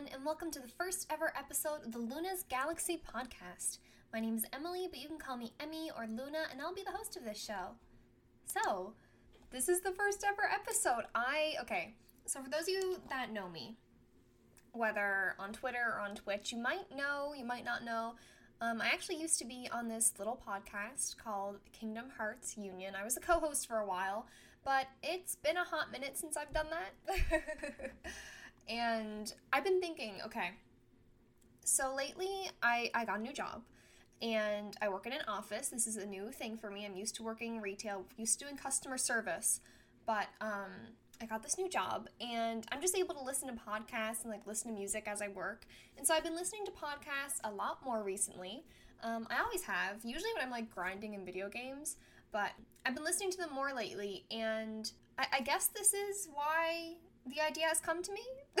everyone, and welcome to the first ever episode of the Luna's Galaxy podcast. My name is Emily, but you can call me Emmy or Luna, and I'll be the host of this show. So, this is the first ever episode. I, okay, so for those of you that know me, whether on Twitter or on Twitch, you might know, you might not know. Um, I actually used to be on this little podcast called Kingdom Hearts Union. I was a co host for a while, but it's been a hot minute since I've done that. and I've been thinking, okay, so lately I, I got a new job and I work in an office. This is a new thing for me. I'm used to working retail, used to doing customer service, but um, I got this new job and I'm just able to listen to podcasts and like listen to music as I work. And so I've been listening to podcasts a lot more recently. Um, I always have, usually when I'm like grinding in video games, but I've been listening to them more lately. And I, I guess this is why the idea has come to me.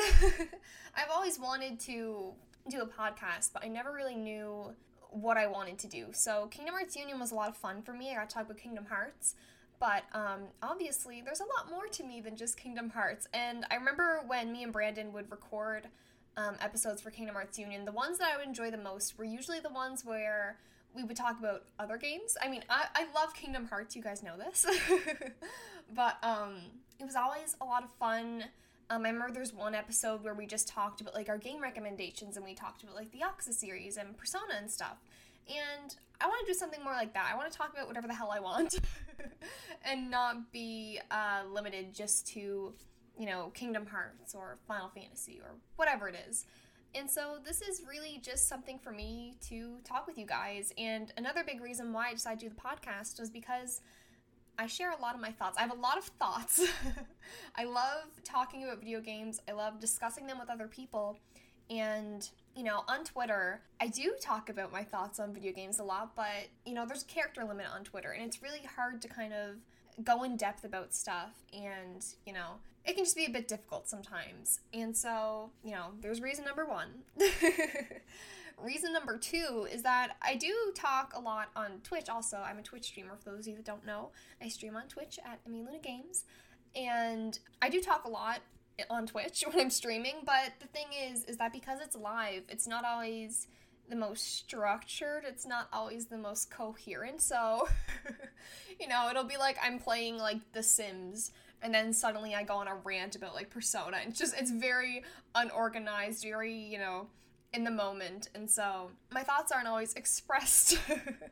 I've always wanted to do a podcast, but I never really knew what I wanted to do. So Kingdom Hearts Union was a lot of fun for me. I got to talk about Kingdom Hearts. But um, obviously, there's a lot more to me than just Kingdom Hearts. And I remember when me and Brandon would record um, episodes for Kingdom Hearts Union, the ones that I would enjoy the most were usually the ones where we would talk about other games. I mean, I, I love Kingdom Hearts, you guys know this. but um, it was always a lot of fun. Um, I remember there's one episode where we just talked about like our game recommendations and we talked about like the Yakuza series and Persona and stuff. And I want to do something more like that. I want to talk about whatever the hell I want and not be uh, limited just to, you know, Kingdom Hearts or Final Fantasy or whatever it is. And so this is really just something for me to talk with you guys. And another big reason why I decided to do the podcast was because I share a lot of my thoughts. I have a lot of thoughts. I love talking about video games, I love discussing them with other people. And, you know, on Twitter, I do talk about my thoughts on video games a lot, but, you know, there's a character limit on Twitter, and it's really hard to kind of go in depth about stuff. And, you know, it can just be a bit difficult sometimes. And so, you know, there's reason number one. reason number two is that I do talk a lot on Twitch also. I'm a Twitch streamer for those of you that don't know. I stream on Twitch at Emmy Luna Games. And I do talk a lot on Twitch when I'm streaming, but the thing is is that because it's live, it's not always the most structured, it's not always the most coherent. So, you know, it'll be like I'm playing like The Sims and then suddenly I go on a rant about like Persona. It's just it's very unorganized, very, you know, in the moment. And so my thoughts aren't always expressed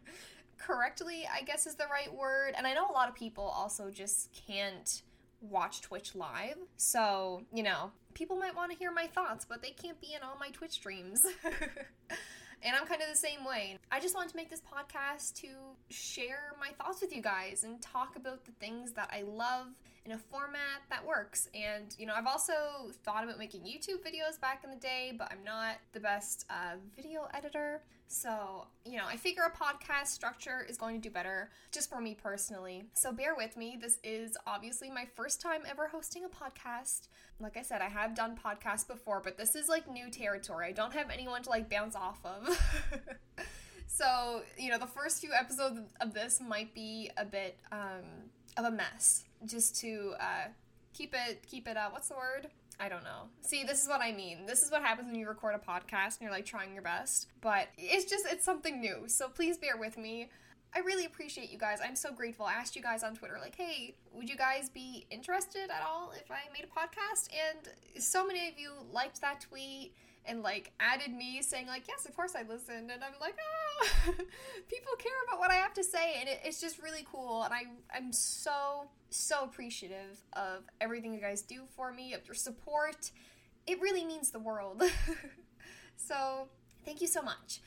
correctly, I guess is the right word. And I know a lot of people also just can't watch Twitch live. So, you know, people might want to hear my thoughts, but they can't be in all my Twitch streams. and I'm kind of the same way. I just wanted to make this podcast to share my thoughts with you guys and talk about the things that I love in a format that works. And, you know, I've also thought about making YouTube videos back in the day, but I'm not the best uh, video editor. So, you know, I figure a podcast structure is going to do better just for me personally. So bear with me. This is obviously my first time ever hosting a podcast. Like I said, I have done podcasts before, but this is like new territory. I don't have anyone to like bounce off of. so, you know, the first few episodes of this might be a bit um, of a mess just to uh, keep it keep it uh, what's the word I don't know. See, this is what I mean. This is what happens when you record a podcast and you're like trying your best. But it's just, it's something new. So please bear with me. I really appreciate you guys. I'm so grateful. I asked you guys on Twitter, like, hey, would you guys be interested at all if I made a podcast? And so many of you liked that tweet and like added me saying like yes of course i listened and i'm like oh people care about to say and it, it's just really cool and i i'm so so appreciative of everything you guys do for me of your support. It really means the world. So thank you so much.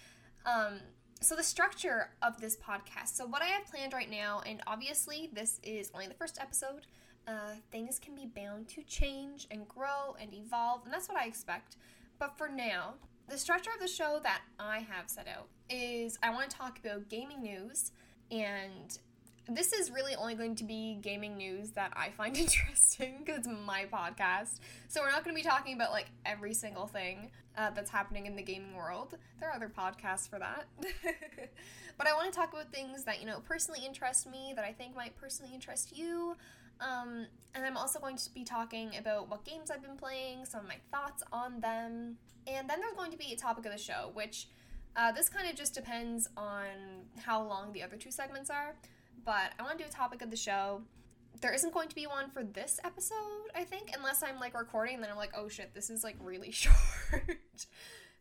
Um so the structure of this podcast so what i have planned right now and obviously this is only the first episode uh, things can be bound to change and grow and evolve and that's what i expect. But for now, the structure of the show that I have set out is I want to talk about gaming news, and this is really only going to be gaming news that I find interesting because it's my podcast. So we're not going to be talking about like every single thing uh, that's happening in the gaming world. There are other podcasts for that. but I want to talk about things that, you know, personally interest me, that I think might personally interest you. Um, and I'm also going to be talking about what games I've been playing, some of my thoughts on them. And then there's going to be a topic of the show, which uh, this kind of just depends on how long the other two segments are. But I want to do a topic of the show. There isn't going to be one for this episode, I think, unless I'm like recording and then I'm like, oh shit, this is like really short.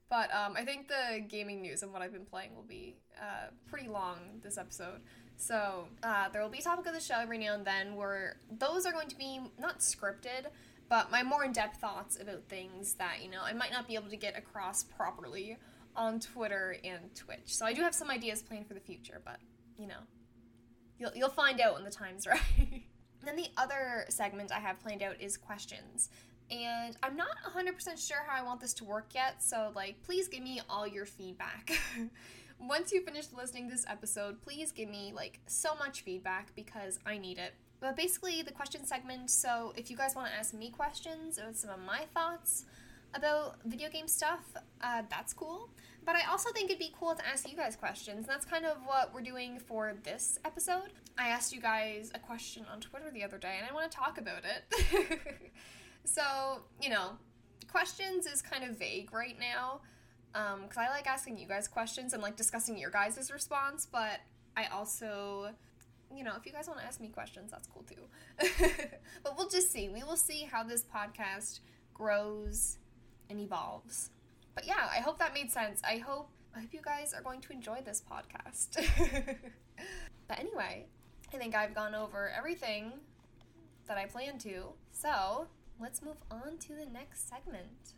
but um, I think the gaming news and what I've been playing will be uh, pretty long this episode. So uh, there will be a topic of the show every now and then where those are going to be not scripted, but my more in depth thoughts about things that, you know, I might not be able to get across properly on Twitter and Twitch. So I do have some ideas planned for the future, but, you know, you'll, you'll find out when the time's right. then the other segment I have planned out is questions. And I'm not 100% sure how I want this to work yet, so, like, please give me all your feedback. once you finish listening to this episode, please give me like so much feedback because I need it. But basically, the question segment. So, if you guys want to ask me questions or some of my thoughts about video game stuff, uh, that's cool. But I also think it'd be cool to ask you guys questions. And that's kind of what we're doing for this episode. I asked you guys a question on Twitter the other day, and I want to talk about it. so, you know, questions is kind of vague right now um because i like asking you guys questions and like discussing your guys' response but i also you know if you guys want to ask me questions that's cool too but we'll just see we will see how this podcast grows and evolves but yeah i hope that made sense i hope i hope you guys are going to enjoy this podcast but anyway i think i've gone over everything that i plan to so let's move on to the next segment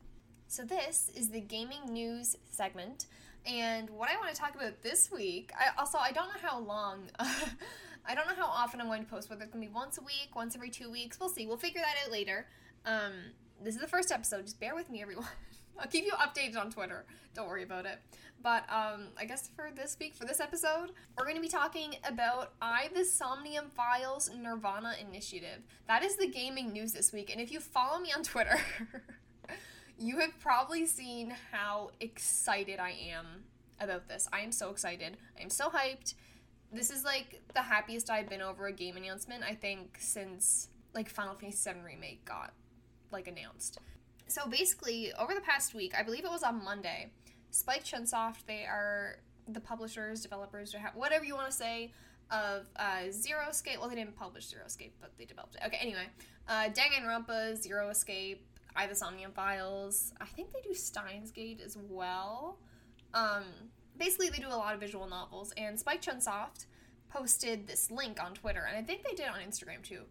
so, this is the gaming news segment. And what I want to talk about this week, I also, I don't know how long, I don't know how often I'm going to post, whether it's going to be once a week, once every two weeks. We'll see. We'll figure that out later. Um, this is the first episode. Just bear with me, everyone. I'll keep you updated on Twitter. Don't worry about it. But um, I guess for this week, for this episode, we're going to be talking about AI the Somnium Files Nirvana Initiative. That is the gaming news this week. And if you follow me on Twitter, you have probably seen how excited I am about this. I am so excited. I am so hyped. This is like the happiest I've been over a game announcement, I think, since like Final Fantasy VII Remake got like announced. So basically, over the past week, I believe it was on Monday, Spike Chunsoft, they are the publishers, developers, whatever you want to say, of uh, Zero Escape. Well, they didn't publish Zero Escape, but they developed it. Okay, anyway, uh, Danganronpa, Zero Escape, AI the Somnium Files. I think they do Steins Gate as well. Um, basically, they do a lot of visual novels, and Spike Chunsoft posted this link on Twitter, and I think they did on Instagram too.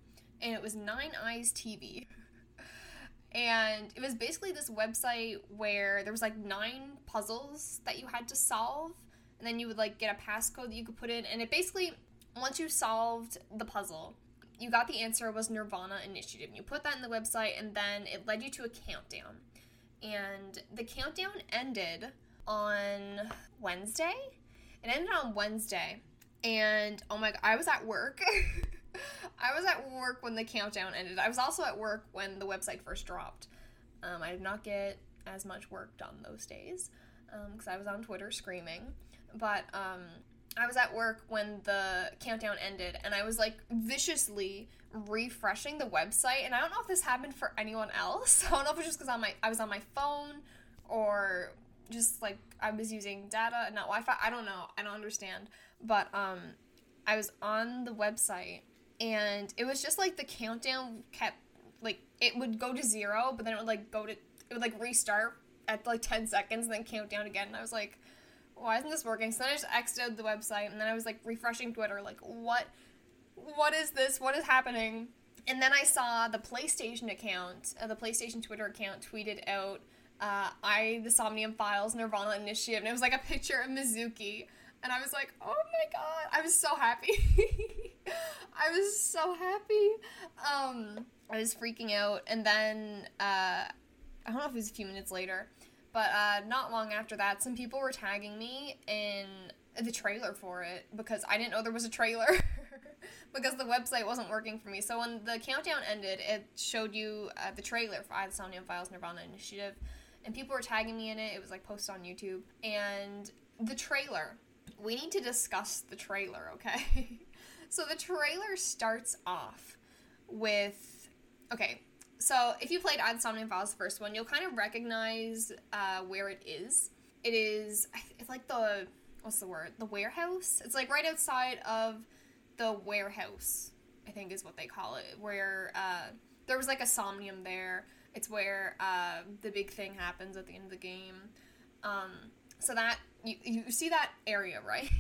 And it was Nine Eyes TV. And it was basically this website where there was like nine puzzles that you had to solve, and then you would like get a passcode that you could put in, and it basically once you solved the puzzle, you got the answer was Nirvana Initiative. And you put that in the website, and then it led you to a countdown. And the countdown ended on Wednesday. It ended on Wednesday, and oh my god, I was at work. I was at work when the countdown ended. I was also at work when the website first dropped. Um, I did not get as much work done those days because um, I was on Twitter screaming. But um, I was at work when the countdown ended and I was like viciously refreshing the website and I don't know if this happened for anyone else. I don't know if it was just because my I was on my phone or just like I was using data and not Wi-Fi. I don't know. I don't understand. But um I was on the website and it was just like the countdown kept like it would go to zero, but then it would like go to it would like restart at like 10 seconds and then count down again. And I was like, why isn't this working? So then I just exited the website and then I was like refreshing Twitter, like, what what is this? What is happening? And then I saw the PlayStation account, uh, the PlayStation Twitter account tweeted out, uh, AI, the Somnium Files Nirvana Initiative, and it was like a picture of Mizuki. And I was like, oh my god, I was so happy. I was so happy. Um, I was freaking out. And then, uh, I don't know if it was a few minutes later, but uh, not long after that, some people were tagging me in the trailer for it because I didn't know there was a trailer because the website wasn't working for me. So when the countdown ended, it showed you uh, the trailer for AI the Somnium Files Nirvana Initiative, and people were tagging me in it. It was like posted on YouTube, and the trailer. We need to discuss the trailer, okay? so the trailer starts off with. Okay, so if you played AI Somnium Files, the first one, you'll kind of recognize uh, where it is. It is. It's like the what's the word? The warehouse. It's like right outside of the warehouse. I think is what they call it. Where uh, there was like a somnium there. It's where uh, the big thing happens at the end of the game. Um, so that you you see that area right,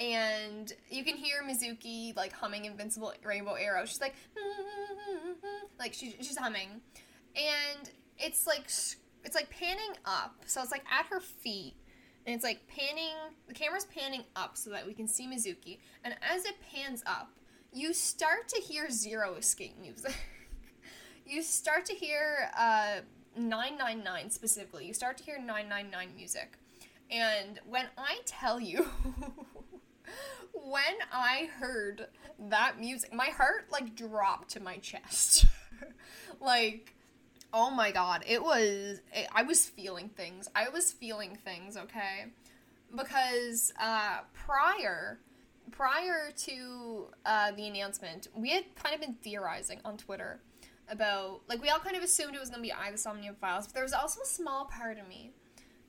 and you can hear Mizuki like humming Invincible Rainbow Arrow. She's like, like she, she's humming, and it's like it's like panning up. So it's like at her feet, and it's like panning. The camera's panning up so that we can see Mizuki, and as it pans up, you start to hear Zero Escape music. you start to hear uh, 999 specifically. You start to hear 999 music. And when I tell you, when I heard that music, my heart like dropped to my chest. like, oh my god, it was, it, I was feeling things. I was feeling things, okay? Because uh, prior, prior to uh, the announcement, we had kind of been theorizing on Twitter about like we all kind of assumed it was gonna be Eye of the Somnium Files, but there was also a small part of me.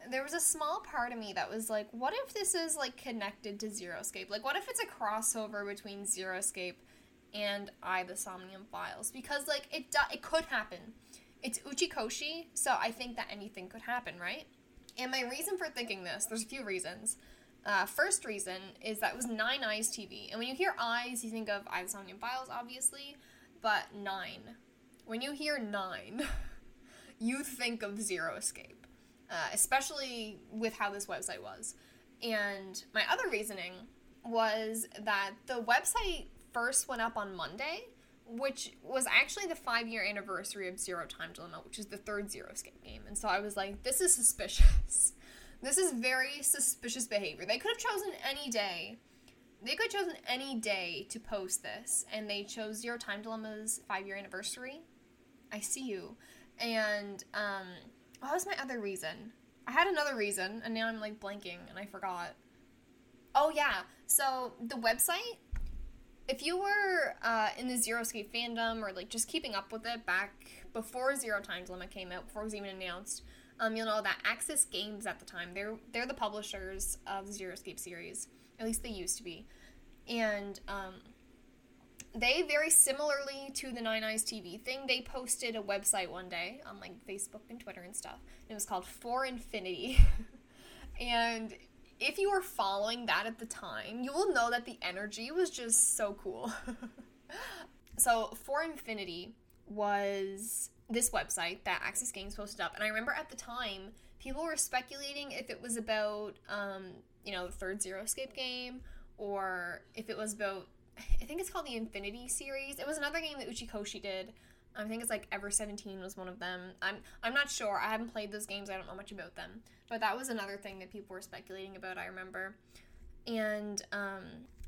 There was a small part of me that was like, what if this is like connected to Zero Escape? Like, what if it's a crossover between Zero Escape and of the Somnium Files? Because like it do- it could happen. It's Uchikoshi, so I think that anything could happen, right? And my reason for thinking this, there's a few reasons. Uh, first reason is that it was Nine Eyes TV, and when you hear eyes, you think of of the Somnium Files, obviously, but nine when you hear nine, you think of Zero Escape, uh, especially with how this website was. And my other reasoning was that the website first went up on Monday, which was actually the five year anniversary of Zero Time Dilemma, which is the third Zero Escape game. And so I was like, this is suspicious. this is very suspicious behavior. They could have chosen any day. They could have chosen any day to post this, and they chose Zero Time Dilemma's five year anniversary. I see you. And um, what was my other reason? I had another reason, and now I'm like blanking, and I forgot. Oh yeah, so the website. If you were uh, in the Zero Escape fandom or like just keeping up with it back before Zero Time Dilemma came out, before it was even announced, um, you'll know that Aksys Games at the time they're they're the publishers of Zero Escape series. At least they used to be, and um, they very similarly to the Nine Eyes TV thing, they posted a website one day on like Facebook and Twitter and stuff. And it was called For Infinity. and if you were following that at the time, you will know that the energy was just so cool. so, For Infinity was this website that Aksys Games posted up. And I remember at the time, people were speculating if it was about, um, you know, the third Zero Escape game or if it was about I think it's called the Infinity series. It was another game that Uchikoshi did. I think it's like Ever 17 was one of them. I'm I'm not sure. I haven't played those games. I don't know much about them. But that was another thing that people were speculating about, I remember. And um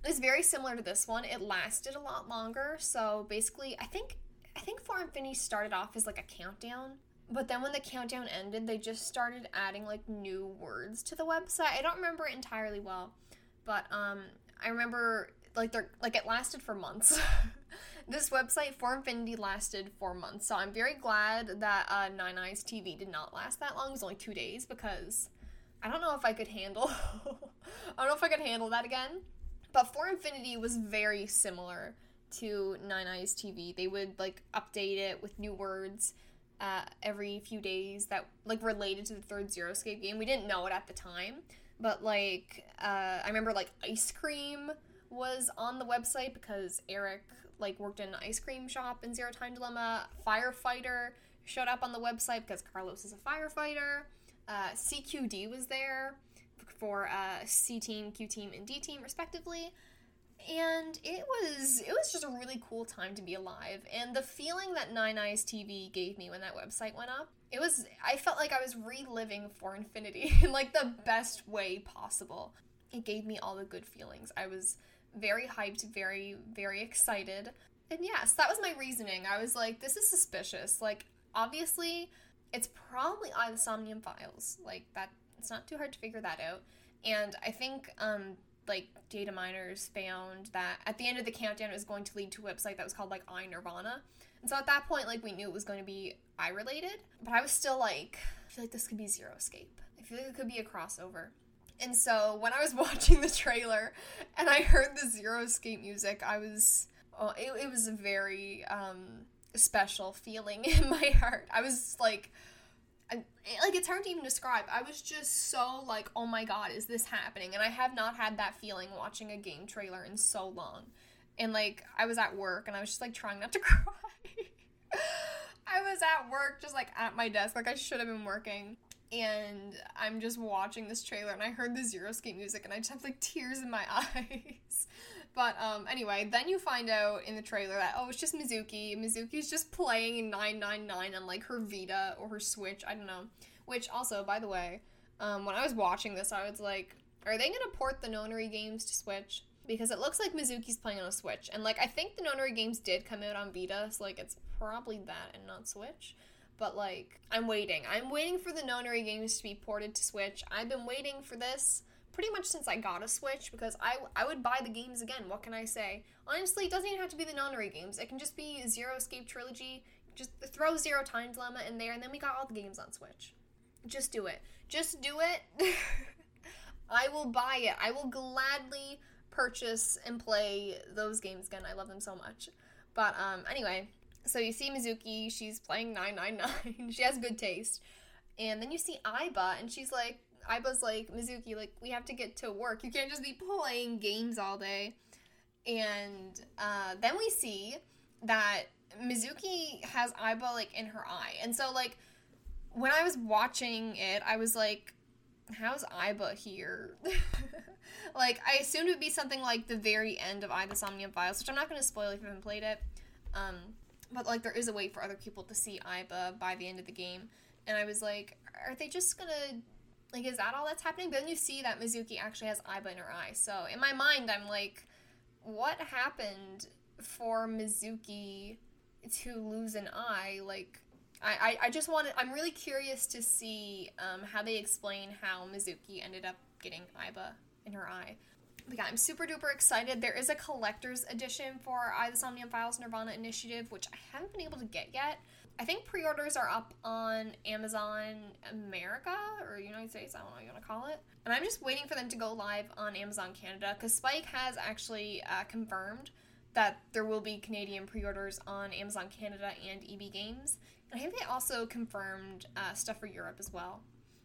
it's very similar to this one. It lasted a lot longer. So basically, I think I think For Infinity started off as like a countdown. But then when the countdown ended, they just started adding like new words to the website. I don't remember it entirely well, but um I remember like they're like it lasted for months. this website for Infinity lasted for months, so I'm very glad that uh, Nine Eyes TV did not last that long. It was only two days because I don't know if I could handle. I don't know if I could handle that again. But For Infinity was very similar to Nine Eyes TV. They would like update it with new words uh, every few days that like related to the third Zero Escape game. We didn't know it at the time, but like uh, I remember like ice cream was on the website because Eric like worked in an ice cream shop in Zero Time Dilemma. Firefighter showed up on the website because Carlos is a firefighter. Uh, CQD was there for uh, C team, Q team, and D team respectively. And it was it was just a really cool time to be alive. And the feeling that Nine Eyes TV gave me when that website went up, it was I felt like I was reliving for infinity in like the best way possible. It gave me all the good feelings. I was very hyped, very, very excited. And yes, that was my reasoning. I was like, this is suspicious. Like, obviously, it's probably AI Somnium Files. Like, that, it's not too hard to figure that out. And I think um, like data miners found that at the end of the countdown it was going to lead to a website that was called like i nirvana And so at that point, like we knew it was going to be I related, but I was still like, I feel like this could be Zero Escape. I feel like it could be a crossover. And so when I was watching the trailer and I heard the Zero Escape music, I was, oh, it, it was a very um, special feeling in my heart. I was like, I, like it's hard to even describe. I was just so like, oh my god, is this happening? And I have not had that feeling watching a game trailer in so long. And like I was at work and I was just like trying not to cry. I was at work just like at my desk, like I should have been working. And I'm just watching this trailer and I heard the Zero Escape music and I just have like tears in my eyes. But um, anyway, then you find out in the trailer that oh, it's just Mizuki. Mizuki's just playing 999 on like her Vita or her Switch. I don't know. Which also, by the way, um, when I was watching this, I was like, are they gonna port the Nonary games to Switch? Because it looks like Mizuki's playing on a Switch, and like I think the Nonary games did come out on Vita, so like it's probably that and not Switch. But like, I'm waiting. I'm waiting for the Nonary games to be ported to Switch. I've been waiting for this pretty much since I got a Switch because I, I would buy the games again. What can I say? Honestly, it doesn't even have to be the Nonary games. It can just be Zero Escape Trilogy. Just throw Zero Time Dilemma in there, and then we got all the games on Switch. Just do it. Just do it. I will buy it. I will gladly purchase and play those games again. I love them so much. But um, anyway, so you see Mizuki, she's playing 999. she has good taste. And then you see Aiba, and she's like, Aiba's like, Mizuki, like, we have to get to work. You can't just be playing games all day. And uh, then we see that Mizuki has Aiba, like, in her eye. And so, like, when I was watching it, I was like, how's Aiba here? like, I assumed it would be something like the very end of AI the Somnium Files, which I'm not going to spoil if you haven't played it. Um, but, like, there is a way for other people to see Aiba by the end of the game. And I was like, are they just gonna like, is that all that's happening? But then you see that Mizuki actually has Aiba in her eye. So in my mind, I'm like, what happened for Mizuki to lose an eye? Like, I, I, I just wanted, I'm really curious to see um, how they explain how Mizuki ended up getting Aiba in her eye. But yeah, I'm super duper excited. There is a collector's edition for AI the Somnium Files Nirvana Initiative, which I haven't been able to get yet. I think pre-orders are up on Amazon America or United States. I don't know what you want to call it. And I'm just waiting for them to go live on Amazon Canada because Spike has actually uh, confirmed that there will be Canadian pre-orders on Amazon Canada and EB Games. And I think they also confirmed uh, stuff for Europe as well.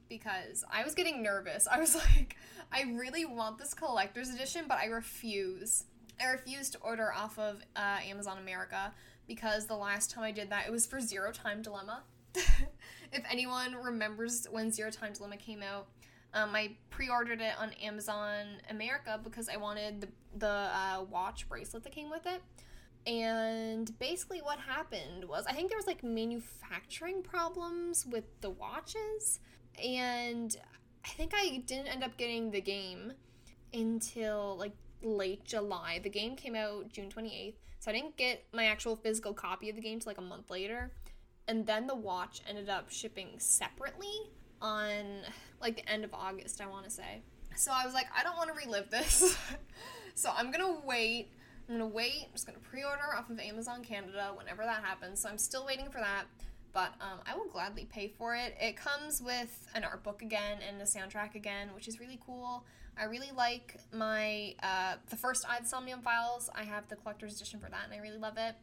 Because I was getting nervous. I was like, I really want this collector's edition, but I refuse. I refuse to order off of uh, Amazon America because the last time I did that, it was for Zero Time Dilemma. if anyone remembers when Zero Time Dilemma came out, um, I pre-ordered it on Amazon America because I wanted the the uh, watch bracelet that came with it. And basically, what happened was I think there was like manufacturing problems with the watches, and I think I didn't end up getting the game until like late July. The game came out June 28th, so I didn't get my actual physical copy of the game till like a month later. And then the watch ended up shipping separately on like the end of August, I want to say. So I was like, I don't want to relive this. so I'm going to wait. I'm going to wait. I'm just going to pre order off of Amazon Canada whenever that happens. So I'm still waiting for that but um, I will gladly pay for it. It comes with an art book again and a soundtrack again, which is really cool. I really like my uh, the first the Somnium Files. I have the collector's edition for that, and I really love it.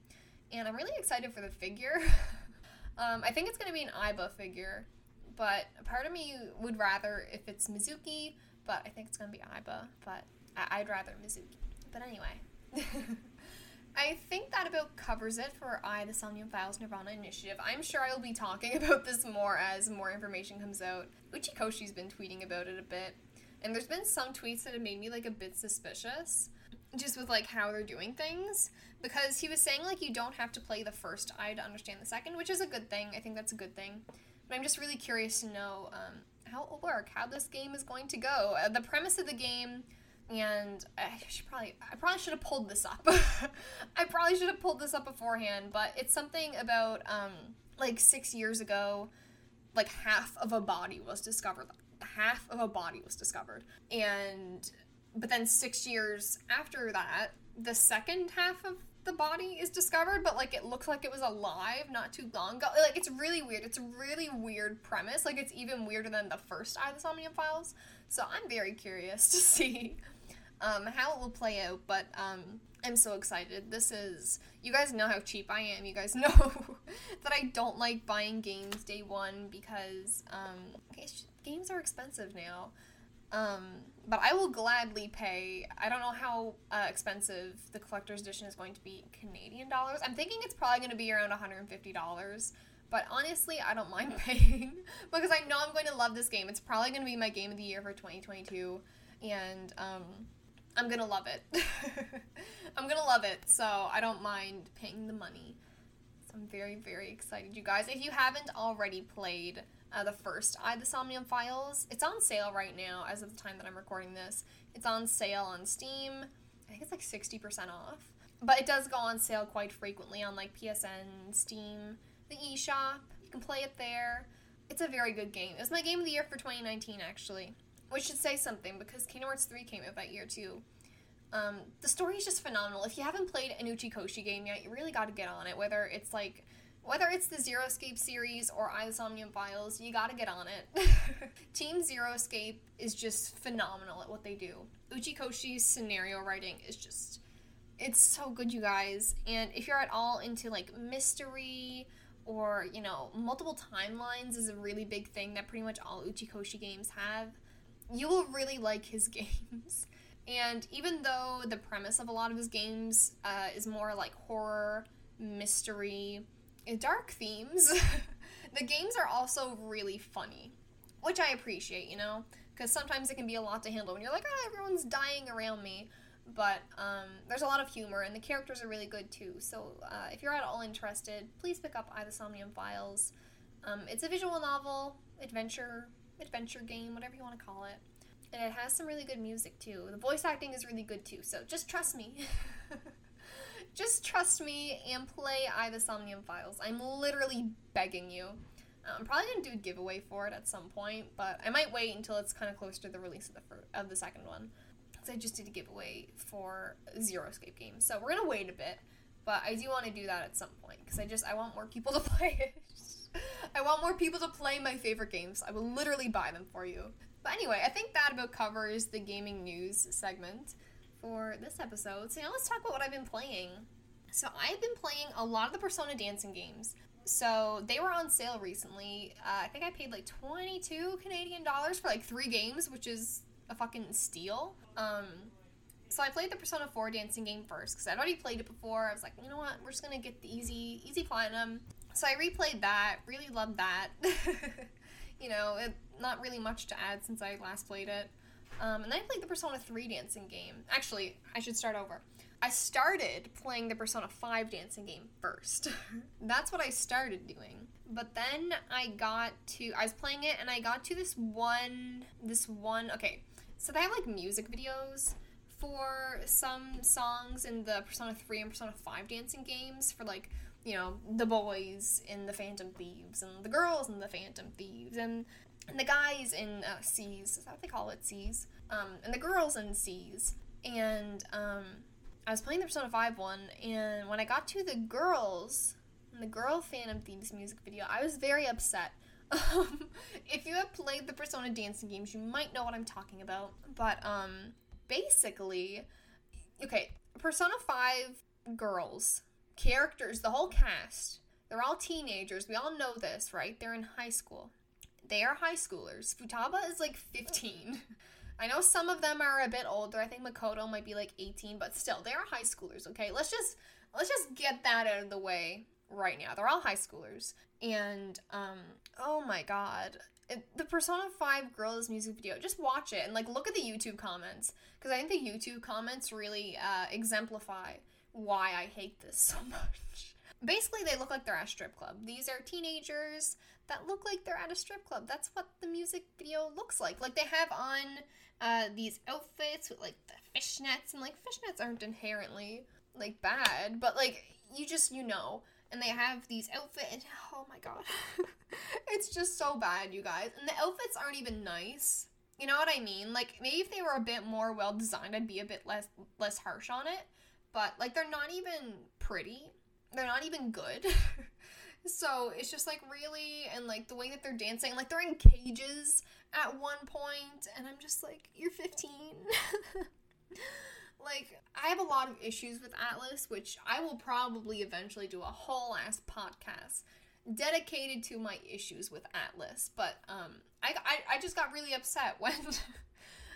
And I'm really excited for the figure. um, I think it's going to be an Aiba figure, but part of me would rather if it's Mizuki, but I think it's going to be Aiba. But I- I'd rather Mizuki. But anyway. I think that about covers it for AI the Somnium Files Nirvana Initiative. I'm sure I'll be talking about this more as more information comes out. Uchikoshi's been tweeting about it a bit. And there's been some tweets that have made me like a bit suspicious just with like how they're doing things because he was saying like you don't have to play the first AI to understand the second, which is a good thing. I think that's a good thing. But I'm just really curious to know um, how it will work, how this game is going to go. Uh, the premise of the game and I should probably I probably should have pulled this up. I probably should have pulled this up beforehand, but it's something about um like 6 years ago like half of a body was discovered. Half of a body was discovered. And but then six years after that, the second half of the body is discovered, but like it looks like it was alive not too long ago. Like it's really weird. It's a really weird premise. Like it's even weirder than the first Eye of the Somnium Files. So I'm very curious to see um, how it will play out. But um, I'm so excited. This is you guys know how cheap I am. You guys know that I don't like buying games day one because um, games are expensive now. Um, but I will gladly pay. I don't know how uh, expensive the collector's edition is going to be Canadian dollars. I'm thinking it's probably going to be around $150. But honestly, I don't mind paying because I know I'm going to love this game. It's probably going to be my game of the year for 2022, and um, I'm to love it. I'm to love it, so I don't mind paying the money. So I'm very, very excited, you guys. If you haven't already played uh, the first AI the Somnium Files. It's on sale right now as of the time that I'm recording this. It's on sale on Steam. I think it's like 60% off. But it does go on sale quite frequently on like PSN, Steam, the eShop. You can play it there. It's a very good game. It was my game of the year for 2019 actually. Which should say something because Kingdom Hearts 3 came out that year too. Um, the story is just phenomenal. If you haven't played an Uchikoshi game yet, you really got to get on it. Whether it's like whether it's the Zero Escape series or AI Somnium Files, you gotta get on it. Team Zero Escape is just phenomenal at what they do. Uchikoshi's scenario writing is just it's so good you guys. And if you're at all into like mystery or, you know, multiple timelines is a really big thing that pretty much all Uchikoshi games have, you will really like his games. And even though the premise of a lot of his games uh, is more like horror, mystery, dark themes, the games are also really funny, which I appreciate, you know, because sometimes it can be a lot to handle when you're like, oh, everyone's dying around me. But um, there's a lot of humor, and the characters are really good too. So uh, if you're at all interested, please pick up AI the Somnium Files. Um, it's a visual novel, adventure, adventure game, whatever you want to call it. And it has some really good music too. The voice acting is really good too, so just trust me. just trust me and play AI the Somnium Files. I'm literally begging you. I'm probably gonna do a giveaway for it at some point, but I might wait until it's kind of close to the release of the fir- of the second one. Because I just did a giveaway for Zero Escape game, so we're gonna wait a bit. But I do want to do that at some point because I just I want more people to play it. I want more people to play my favorite games. I will literally buy them for you. But anyway, I think that about covers the gaming news segment for this episode. So now let's talk about what I've been playing. So I've been playing a lot of the Persona dancing games. So they were on sale recently. Uh, I think I paid like 22 Canadian dollars for like three games, which is a fucking steal. Um, so I played the Persona 4 dancing game first because I'd already played it before. I was like, you know what, we're just gonna get the easy, easy platinum. So I replayed that. Really loved that. you know, it, not really much to add since I last played it. Um, and then I played the Persona 3 dancing game. Actually, I should start over. I started playing the Persona 5 dancing game first. That's what I started doing. But then I got to I was playing it and I got to this one this one okay. So they have like music videos for some songs in the Persona 3 and Persona 5 dancing games for like, you know, the boys in the Phantom Thieves and the girls in the Phantom Thieves and and the guys in uh, SEES, is that what they call it, SEES? Um, and the girls in SEES. And um, I was playing the Persona 5 one, and when I got to the girls, the girl Phantom Thieves music video, I was very upset. Um, if you have played the Persona dancing games, you might know what I'm talking about. But um, basically, okay, Persona 5 girls, characters, the whole cast, they're all teenagers. We all know this, right? They're in high school. They are high schoolers. Futaba is like 15. I know some of them are a bit older. I think Makoto might be like 18, but still, they are high schoolers, okay? Let's just let's just get that out of the way right now. They're all high schoolers. And um oh my god. It, the Persona 5 Girls music video, just watch it and like look at the YouTube comments because I think the YouTube comments really uh, exemplify why I hate this so much. Basically, they look like they're at a strip club. These are teenagers that look like they're at a strip club. That's what the music video looks like. Like they have on uh, these outfits with like the fishnets, and like fishnets aren't inherently like bad, but like you just you know. And they have these outfits. and Oh my god, it's just so bad, you guys. And the outfits aren't even nice. You know what I mean? Like maybe if they were a bit more well designed, I'd be a bit less less harsh on it. But like they're not even pretty. They're not even good. so it's just like really and like the way that they're dancing, like they're in cages at one point and I'm just like you're 15. like I have a lot of issues with Atlus, which I will probably eventually do a whole ass podcast dedicated to my issues with Atlus. But um, I, I, I just got really upset when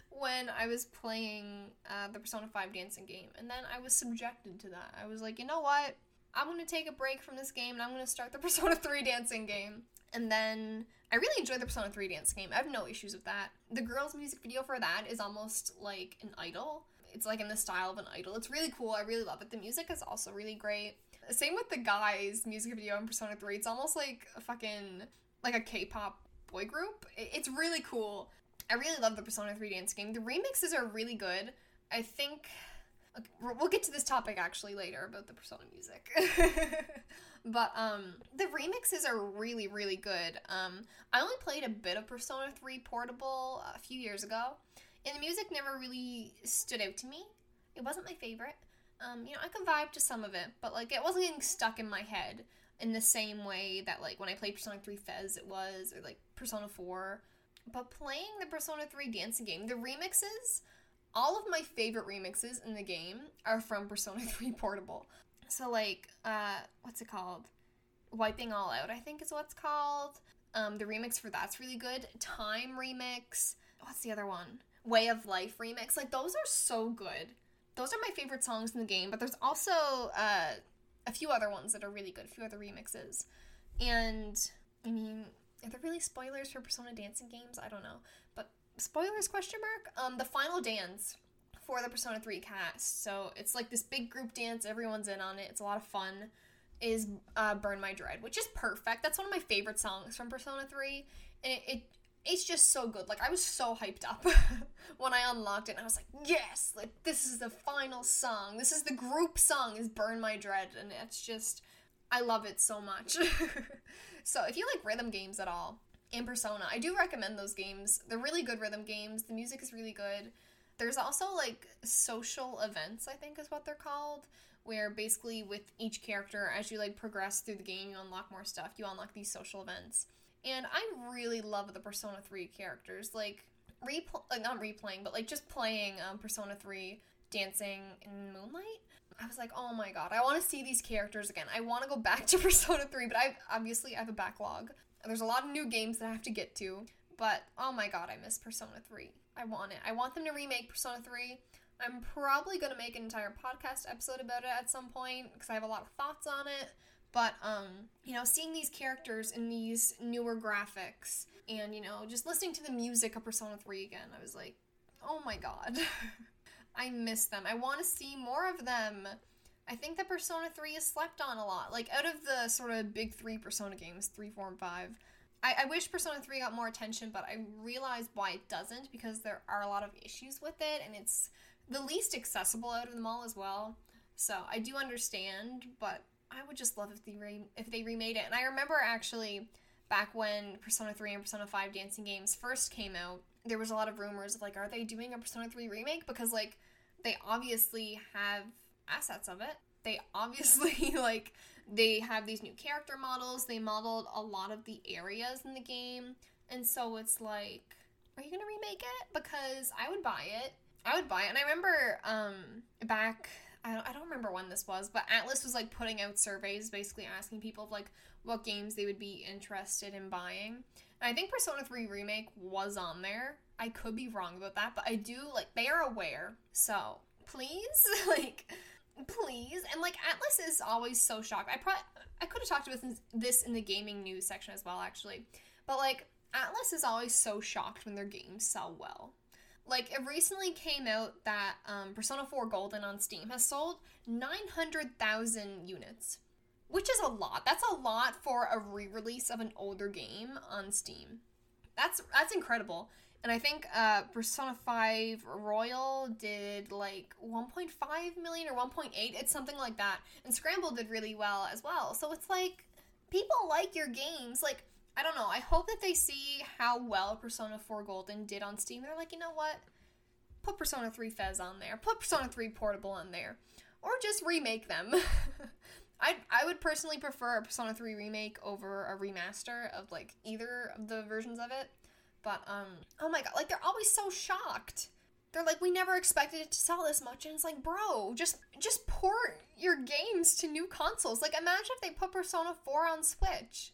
when I was playing uh, the Persona 5 dancing game, and then I was subjected to that. I was like, you know what? I'm gonna take a break from this game and I'm gonna start the Persona 3 dancing game. And then I really enjoyed the Persona 3 dance game. I have no issues with that. The girls' music video for that is almost like an idol. It's like in the style of an idol. It's really cool. I really love it. The music is also really great. Same with the guys' music video in Persona 3. It's almost like a fucking like a K-pop boy group. It's really cool. I really love the Persona 3 dance game. The remixes are really good. I think okay, we'll get to this topic actually later about the Persona music. but um the remixes are really really good. Um I only played a bit of Persona 3 Portable a few years ago, and the music never really stood out to me. It wasn't my favorite. Um, you know, I could vibe to some of it, but like it wasn't getting stuck in my head in the same way that like when I played Persona 3 FES it was, or like Persona 4. But playing the Persona 3 dancing game, the remixes, all of my favorite remixes in the game are from Persona 3 Portable. So like, uh, what's it called? Wiping All Out, I think is what's called. Um, the remix for that's really good. Time remix. What's the other one? Way of Life remix. Like those are so good those are my favorite songs in the game, but there's also uh, a few other ones that are really good, a few other remixes. And I mean, are there really spoilers for Persona dancing games? I don't know. But spoilers question mark? Um the final dance for the Persona 3 cast. So it's like this big group dance, everyone's in on it. It's a lot of fun. Is uh, Burn My Dread, which is perfect. That's one of my favorite songs from Persona 3. And it, it it's just so good. Like I was so hyped up when I unlocked it. And I was like, yes, like this is the final song. This is the group song. Is "Burn My Dread," and it's just I love it so much. so if you like rhythm games at all, in Persona, I do recommend those games. They're really good rhythm games. The music is really good. There's also like social events, I think is what they're called, where basically with each character, as you like progress through the game, you unlock more stuff. You unlock these social events and I really love the Persona 3 characters. Like, repl- like not replaying, but like just playing um, Persona 3 dancing in Moonlight. I was like, oh my god, I want to see these characters again. I want to go back to Persona 3, but I obviously I have a backlog. There's a lot of new games that I have to get to, but oh my god, I miss Persona 3. I want it. I want them to remake Persona 3. I'm probably going to make an entire podcast episode about it at some point because I have a lot of thoughts on it. But um, you know, seeing these characters in these newer graphics and you know, just listening to the music of Persona 3 again, I was like, "Oh my god. I miss them. I want to see more of them." I think that Persona 3 is slept on a lot. Like out of the sort of big 3 Persona games, 3, 4, and 5, I, I wish Persona 3 got more attention, but I realize why it doesn't because there are a lot of issues with it and it's the least accessible out of them all as well. So I do understand, but I would just love if they re- if they remade it. And I remember actually back when Persona 3 and Persona 5 dancing games first came out, there was a lot of rumors of like, are they doing a Persona 3 remake? Because like they obviously have assets of it. They obviously like they have these new character models. They modeled a lot of the areas in the game. And so it's like, are you gonna remake it? Because I would buy it. I would buy it. And I remember um back I don't, I don't remember when this was, but Atlus was like putting out surveys basically asking people of like what games they would be interested in buying. And I think Persona 3 Remake was on there. I could be wrong about that, but I do like they are aware. So, please, like please. And like Atlus is always so shocked. I probably I could have talked about this in the gaming news section as well actually. But like Atlus is always so shocked when their games sell well. Like, it recently came out that um, Persona 4 Golden on Steam has sold 900,000 units, which is a lot. That's a lot for a re-release of an older game on Steam. That's that's incredible. And I think uh, Persona 5 Royal did like 1.5 million or 1.8. It's something like that. And Scramble did really well as well. So it's like people like your games. Like I don't know. I hope that they see how well Persona 4 Golden did on Steam. They're like, you know what? Put Persona 3 FES on there. Put Persona 3 Portable on there. Or just remake them. I I would personally prefer a Persona 3 remake over a remaster of like either of the versions of it. But um oh my god, like they're always so shocked. They're like, we never expected it to sell this much, and it's like, bro, just just port your games to new consoles. Like, imagine if they put Persona 4 on Switch.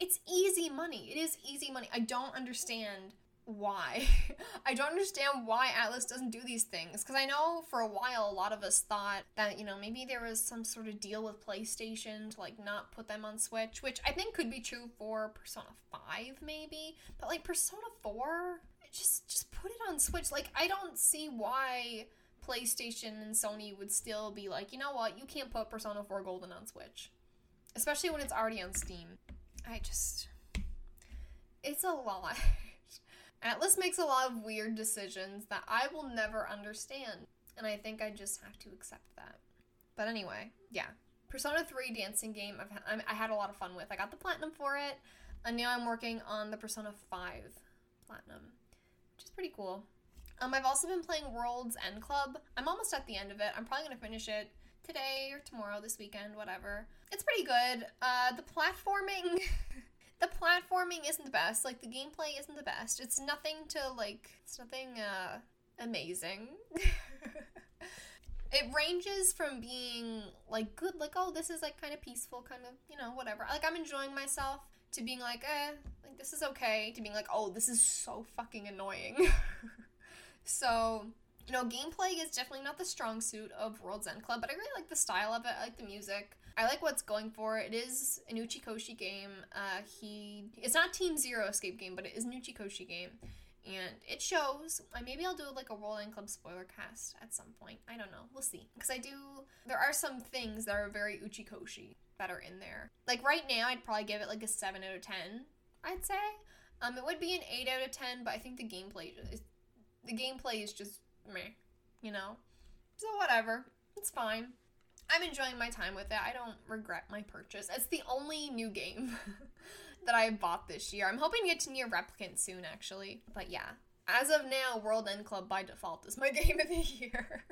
It's easy money. It is easy money. I don't understand why. I don't understand why Atlus doesn't do these things. Because I know for a while a lot of us thought that, you know, maybe there was some sort of deal with PlayStation to, like, not put them on Switch, which I think could be true for Persona 5, maybe. But, like, Persona 4, just, just put it on Switch. Like, I don't see why PlayStation and Sony would still be like, you know what, you can't put Persona 4 Golden on Switch. Especially when it's already on Steam. I just. It's a lot. Atlus makes a lot of weird decisions that I will never understand, and I think I just have to accept that. But anyway, yeah. Persona 3 dancing game I've, I had a lot of fun with. I got the platinum for it, and now I'm working on the Persona 5 platinum, which is pretty cool. Um, I've also been playing World's End Club. I'm almost at the end of it. I'm probably gonna finish it today or tomorrow, this weekend, whatever. It's pretty good. Uh, the platforming. the platforming isn't the best. Like the gameplay isn't the best. It's nothing to like. It's nothing uh, amazing. it ranges from being like good, like oh this is like kind of peaceful, kind of you know whatever. Like I'm enjoying myself. To being like eh, like this is okay. To being like oh this is so fucking annoying. so you know, gameplay is definitely not the strong suit of World's End Club, but I really like the style of it. I like the music. I like what's going for. it. It is an Uchikoshi game. Uh, he it's not Team Zero Escape game, but it is an Uchikoshi game, and it shows. Maybe I'll do like a World End Club spoiler cast at some point. I don't know. We'll see. Because I do. There are some things that are very Uchikoshi that are in there. Like right now, I'd probably give it like a seven out of ten. I'd say. Um, it would be an eight out of ten, but I think the gameplay is the gameplay is just meh, you know. So whatever. It's fine. I'm enjoying my time with it. I don't regret my purchase. It's the only new game that I bought this year. I'm hoping to get to NieR Replicant soon, actually. But yeah, as of now, World End Club by default is my game of the year.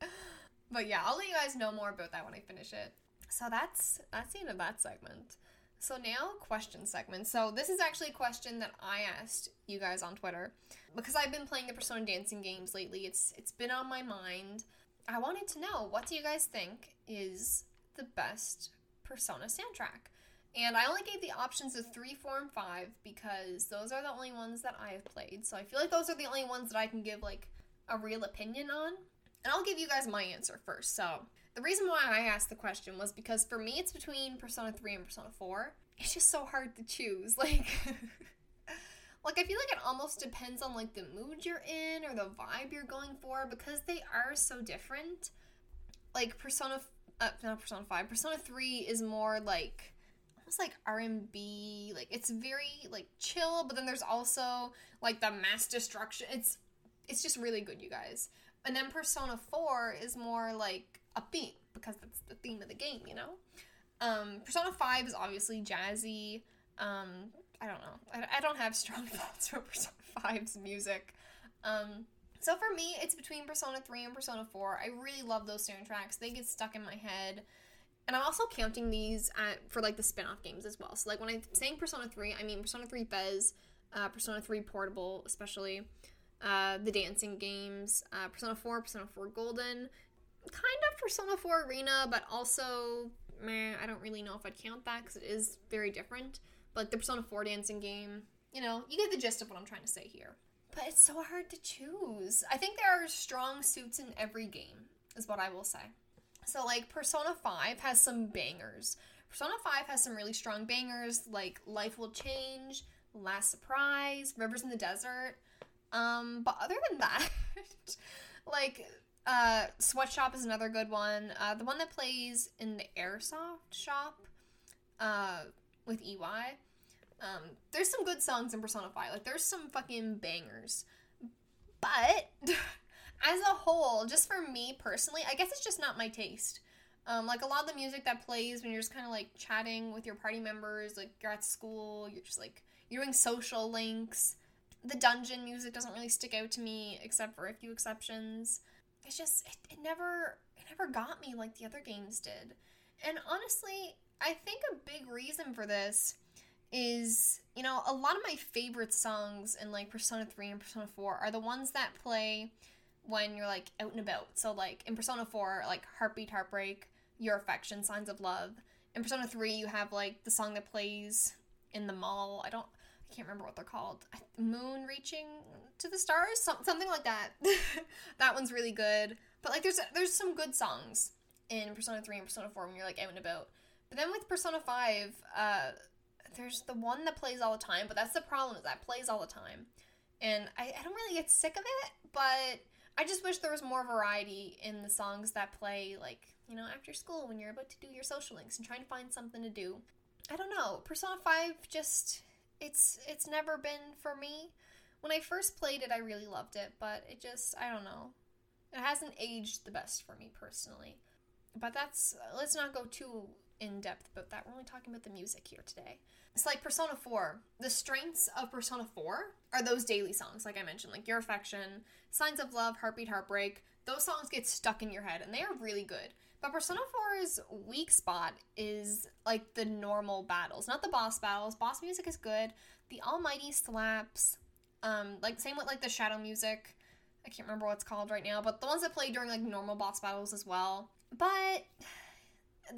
but yeah, I'll let you guys know more about that when I finish it. So that's that's the end of that segment. So now question segment. So this is actually a question that I asked you guys on Twitter because I've been playing the Persona dancing games lately. It's it's been on my mind. I wanted to know what do you guys think is the best Persona soundtrack? And I only gave the options of 3, 4, and 5 because those are the only ones that I have played. So I feel like those are the only ones that I can give like a real opinion on. And I'll give you guys my answer first. So the reason why I asked the question was because for me it's between Persona 3 and Persona 4. It's just so hard to choose. Like like I feel like it almost depends on like the mood you're in or the vibe you're going for because they are so different. Like Persona uh, not Persona 5, Persona 3 is more like almost like R&B, like it's very like chill, but then there's also like the mass destruction. It's it's just really good, you guys. And then Persona 4 is more like upbeat because that's the theme of the game, you know? Um, Persona 5 is obviously jazzy. Um, I don't know. I, I don't have strong thoughts for Persona 5's music. Um, so for me, it's between Persona 3 and Persona 4. I really love those soundtracks. They get stuck in my head. And I'm also counting these at, for like the spin-off games as well. So like when I'm saying Persona 3, I mean Persona 3 FES, uh, Persona 3 Portable especially, uh, the dancing games, uh, Persona 4, Persona 4 Golden, kind of Persona 4 Arena, but also, meh, I don't really know if I'd count that because it is very different. But the Persona 4 dancing game, you know, you get the gist of what I'm trying to say here. But it's so hard to choose. I think there are strong suits in every game, is what I will say. So, like, Persona 5 has some bangers. Persona 5 has some really strong bangers, like Life Will Change, Last Surprise, Rivers in the Desert. Um, but other than that, like, uh, Sweatshop is another good one. Uh, the one that plays in the Airsoft shop uh, with Iwai. Um, there's some good songs in Persona 5. Like, there's some fucking bangers. But, as a whole, just for me personally, I guess it's just not my taste. Um, like a lot of the music that plays when you're just kind of like chatting with your party members, like you're at school, you're just like you're doing social links. The dungeon music doesn't really stick out to me, except for a few exceptions. It's just it, it never it never got me like the other games did. And honestly, I think a big reason for this is, you know, a lot of my favorite songs in like Persona 3 and Persona 4 are the ones that play when you're like out and about. So like in Persona 4, like Heartbeat Heartbreak, Your Affection, Signs of Love. In Persona 3, you have like the song that plays in the mall. I don't I can't remember what they're called. Moon reaching to the stars, something like that. that one's really good. But like there's there's some good songs in Persona 3 and Persona 4 when you're like out and about. But then with Persona 5, uh there's the one that plays all the time, but that's the problem is that plays all the time. And I, I don't really get sick of it, but I just wish there was more variety in the songs that play, like, you know, after school when you're about to do your social links and trying to find something to do. I don't know. Persona 5 just it's it's never been for me. When I first played it, I really loved it, but it just I don't know. It hasn't aged the best for me personally. But that's let's not go too in depth about that. We're only talking about the music here today. It's like Persona 4. The strengths of Persona 4 are those daily songs, like I mentioned, like Your Affection, Signs of Love, Heartbeat, Heartbreak. Those songs get stuck in your head and they are really good. But Persona 4's weak spot is like the normal battles, not the boss battles. Boss music is good. The Almighty slaps. Um, like same with like the shadow music. I can't remember what it's called right now, but the ones that play during like normal boss battles as well. But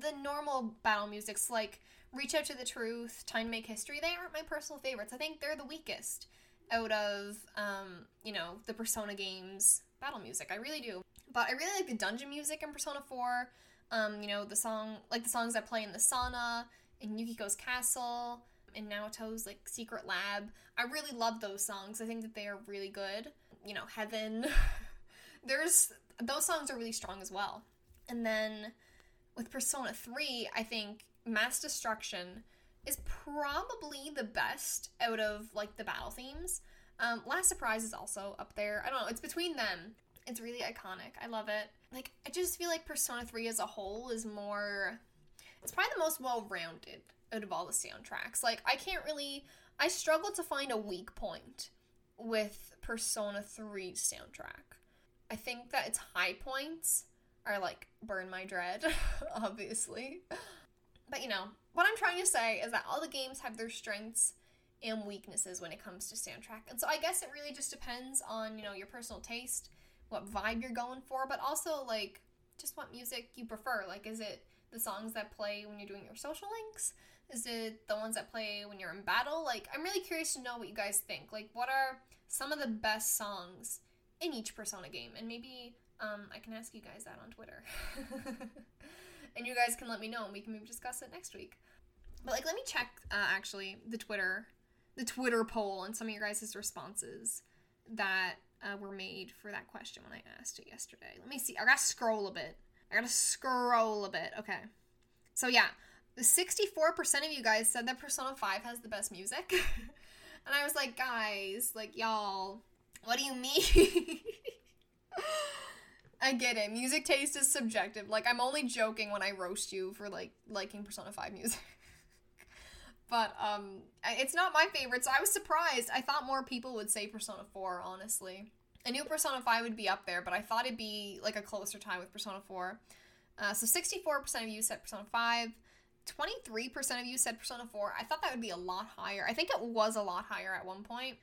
the normal battle music's like Reach Out to the Truth, Time to Make History, they aren't my personal favorites. I think they're the weakest out of, um, you know, the Persona games battle music. I really do. But I really like the dungeon music in Persona 4. Um, you know, the song, like the songs that play in the sauna, in Yukiko's castle, in Naoto's, like, secret lab. I really love those songs. I think that they are really good. You know, Heaven. There's, those songs are really strong as well. And then with Persona 3, I think Mass Destruction is probably the best out of like the battle themes. Um, Last Surprise is also up there. I don't know, it's between them. It's really iconic. I love it. Like, I just feel like Persona 3 as a whole is more. It's probably the most well rounded out of all the soundtracks. Like, I can't really. I struggle to find a weak point with Persona 3 soundtrack. I think that its high points are like Burn My Dread, obviously. But you know, what I'm trying to say is that all the games have their strengths and weaknesses when it comes to soundtrack. And so I guess it really just depends on, you know, your personal taste, what vibe you're going for, but also like just what music you prefer. Like is it the songs that play when you're doing your social links? Is it the ones that play when you're in battle? Like I'm really curious to know what you guys think. Like what are some of the best songs in each Persona game? And maybe um, I can ask you guys that on Twitter. and you guys can let me know and we can maybe discuss it next week. But like, let me check uh, actually the Twitter, the Twitter poll and some of your guys' responses that uh, were made for that question when I asked it yesterday. Let me see. I gotta scroll a bit. I gotta scroll a bit. Okay. So yeah, 64% of you guys said that Persona 5 has the best music. and I was like, guys, like y'all, what do you mean? I get it. Music taste is subjective. Like I'm only joking when I roast you for like liking Persona 5 music. but um it's not my favorite, so I was surprised. I thought more people would say Persona 4, honestly. I knew Persona 5 would be up there, but I thought it'd be like a closer tie with Persona 4. Uh, so 64% of you said Persona 5. 23% of you said Persona 4. I thought that would be a lot higher. I think it was a lot higher at one point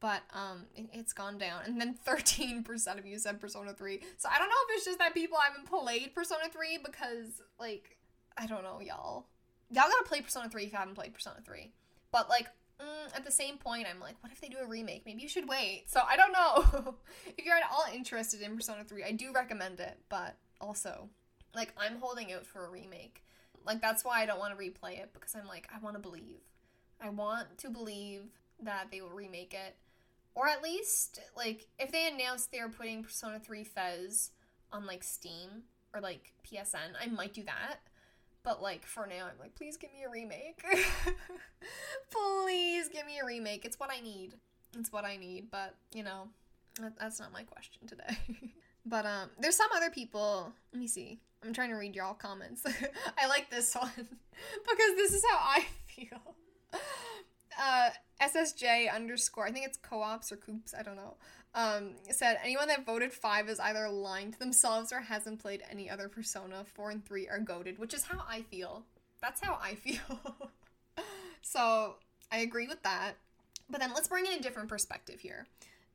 but um it, has gone down. And then 13% of you said persona 3 so i don't know if it's just that people haven't played persona 3 because like i don't know y'all. Y'all gotta play persona 3 if you haven't played persona 3 but like mm, at the same point i'm like what if they do a remake? Maybe you should wait. So i don't know. If you're at all interested in persona 3 i do recommend it but also like i'm holding out for a remake like that's why i don't want to replay it because i'm like i want to believe i want to believe that they will remake it or at least, like, if they announced they're putting Persona 3 FES on, like, Steam or, like, PSN, I might do that. But, like, for now, I'm like, please give me a remake. please give me a remake. It's what I need. It's what I need. But, you know, that's not my question today. but, um, there's some other people. Let me see. I'm trying to read your all comments. I like this one because this is how I feel. Uh, SSJ underscore, I think it's co-ops or coops, I don't know. Um, said anyone that voted five is either lying to themselves or hasn't played any other Persona. Four and three are goaded, which is how I feel. That's how I feel. so I agree with that. But then let's bring in a different perspective here.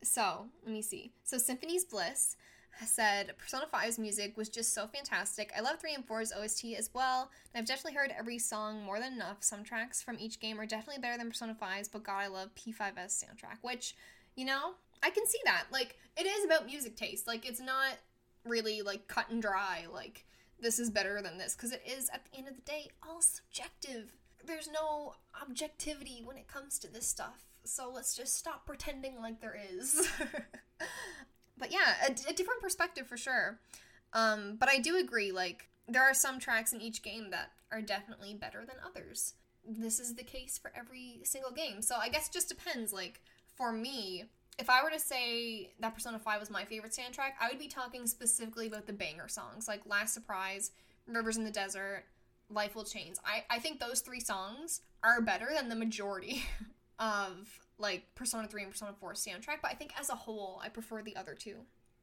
So let me see. So Symphony's Bliss said Persona 5's music was just so fantastic. I love 3 and 4's OST as well. And I've definitely heard every song more than enough. Some tracks from each game are definitely better than Persona 5's, but God, I love P5's soundtrack, which, you know, I can see that. Like, it is about music taste. Like, it's not really like cut and dry, like, this is better than this, because it is, at the end of the day, all subjective. There's no objectivity when it comes to this stuff. So let's just stop pretending like there is. but yeah, a, a, different perspective for sure. Um, but I do agree, like, there are some tracks in each game that are definitely better than others. This is the case for every single game. So I guess it just depends. Like, for me, if I were to say that Persona 5 was my favorite soundtrack, I would be talking specifically about the banger songs, like Last Surprise, Rivers in the Desert, Life Will Change. I, I think those three songs are better than the majority of like Persona 3 and Persona 4 soundtrack, but I think as a whole, I prefer the other two.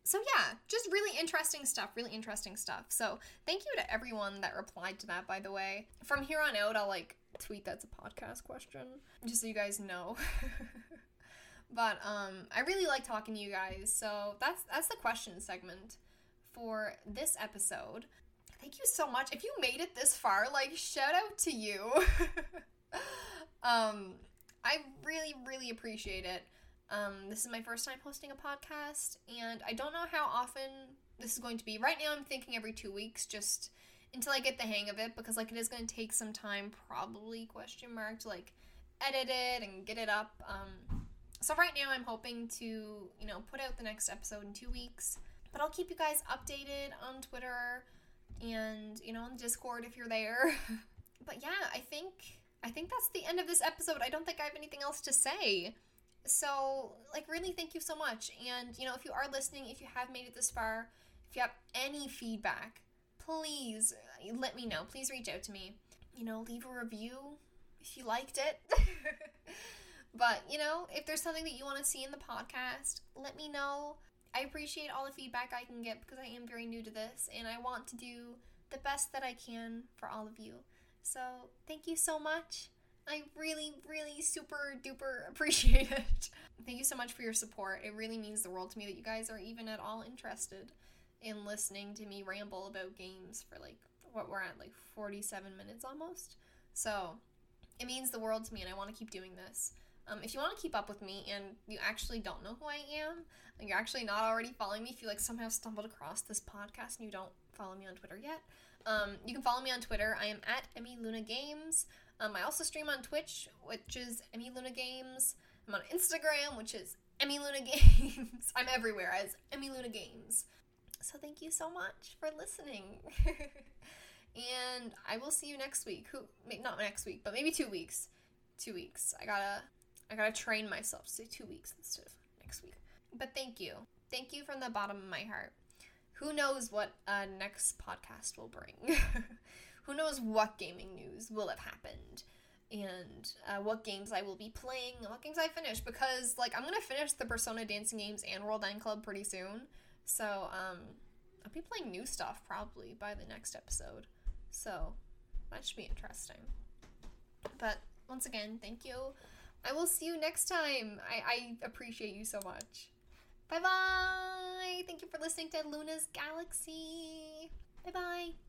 So yeah, just really interesting stuff, really interesting stuff. So thank you to everyone that replied to that, by the way. From here on out, I'll like tweet that's a podcast question, just so you guys know. but um, I really like talking to you guys, so that's that's the question segment for this episode. Thank you so much. If you made it this far, like shout out to you. um, I really, really appreciate it. Um, this is my first time hosting a podcast, and I don't know how often this is going to be. Right now, I'm thinking every two weeks, just until I get the hang of it, because like it is going to take some time, probably question mark, to like edit it and get it up. Um, so right now, I'm hoping to you know put out the next episode in two weeks, but I'll keep you guys updated on Twitter and you know on Discord if you're there. but yeah, I think I think that's the end of this episode. I don't think I have anything else to say. So, like, really, thank you so much. And, you know, if you are listening, if you have made it this far, if you have any feedback, please uh, let me know. Please reach out to me. You know, leave a review if you liked it. but, you know, if there's something that you want to see in the podcast, let me know. I appreciate all the feedback I can get because I am very new to this and I want to do the best that I can for all of you. So, thank you so much. I really, really super duper appreciate it. Thank you so much for your support. It really means the world to me that you guys are even at all interested in listening to me ramble about games for like what we're at like 47 minutes almost. So, it means the world to me and I want to keep doing this. Um, if you want to keep up with me and you actually don't know who I am, and you're actually not already following me, if you like somehow stumbled across this podcast and you don't follow me on Twitter yet, um, you can follow me on Twitter. I am at Emmy Luna Games. Um, I also stream on Twitch, which is Emmy Luna Games. I'm on Instagram, which is Emmy Luna Games. I'm everywhere as Emmy Luna Games. So thank you so much for listening. and I will see you next week. Who not next week, but maybe two weeks. Two weeks. I gotta I gotta train myself to say two weeks instead of next week. But thank you. Thank you from the bottom of my heart who knows what uh, next podcast will bring? who knows what gaming news will have happened? And uh, what games I will be playing, what games I finish, because like I'm gonna finish the Persona dancing games and World End Club pretty soon, so um, I'll be playing new stuff probably by the next episode. So that should be interesting. But once again, thank you. I will see you next time. I, I appreciate you so much. Bye bye. Thank you for listening to Luna's Galaxy. Bye bye.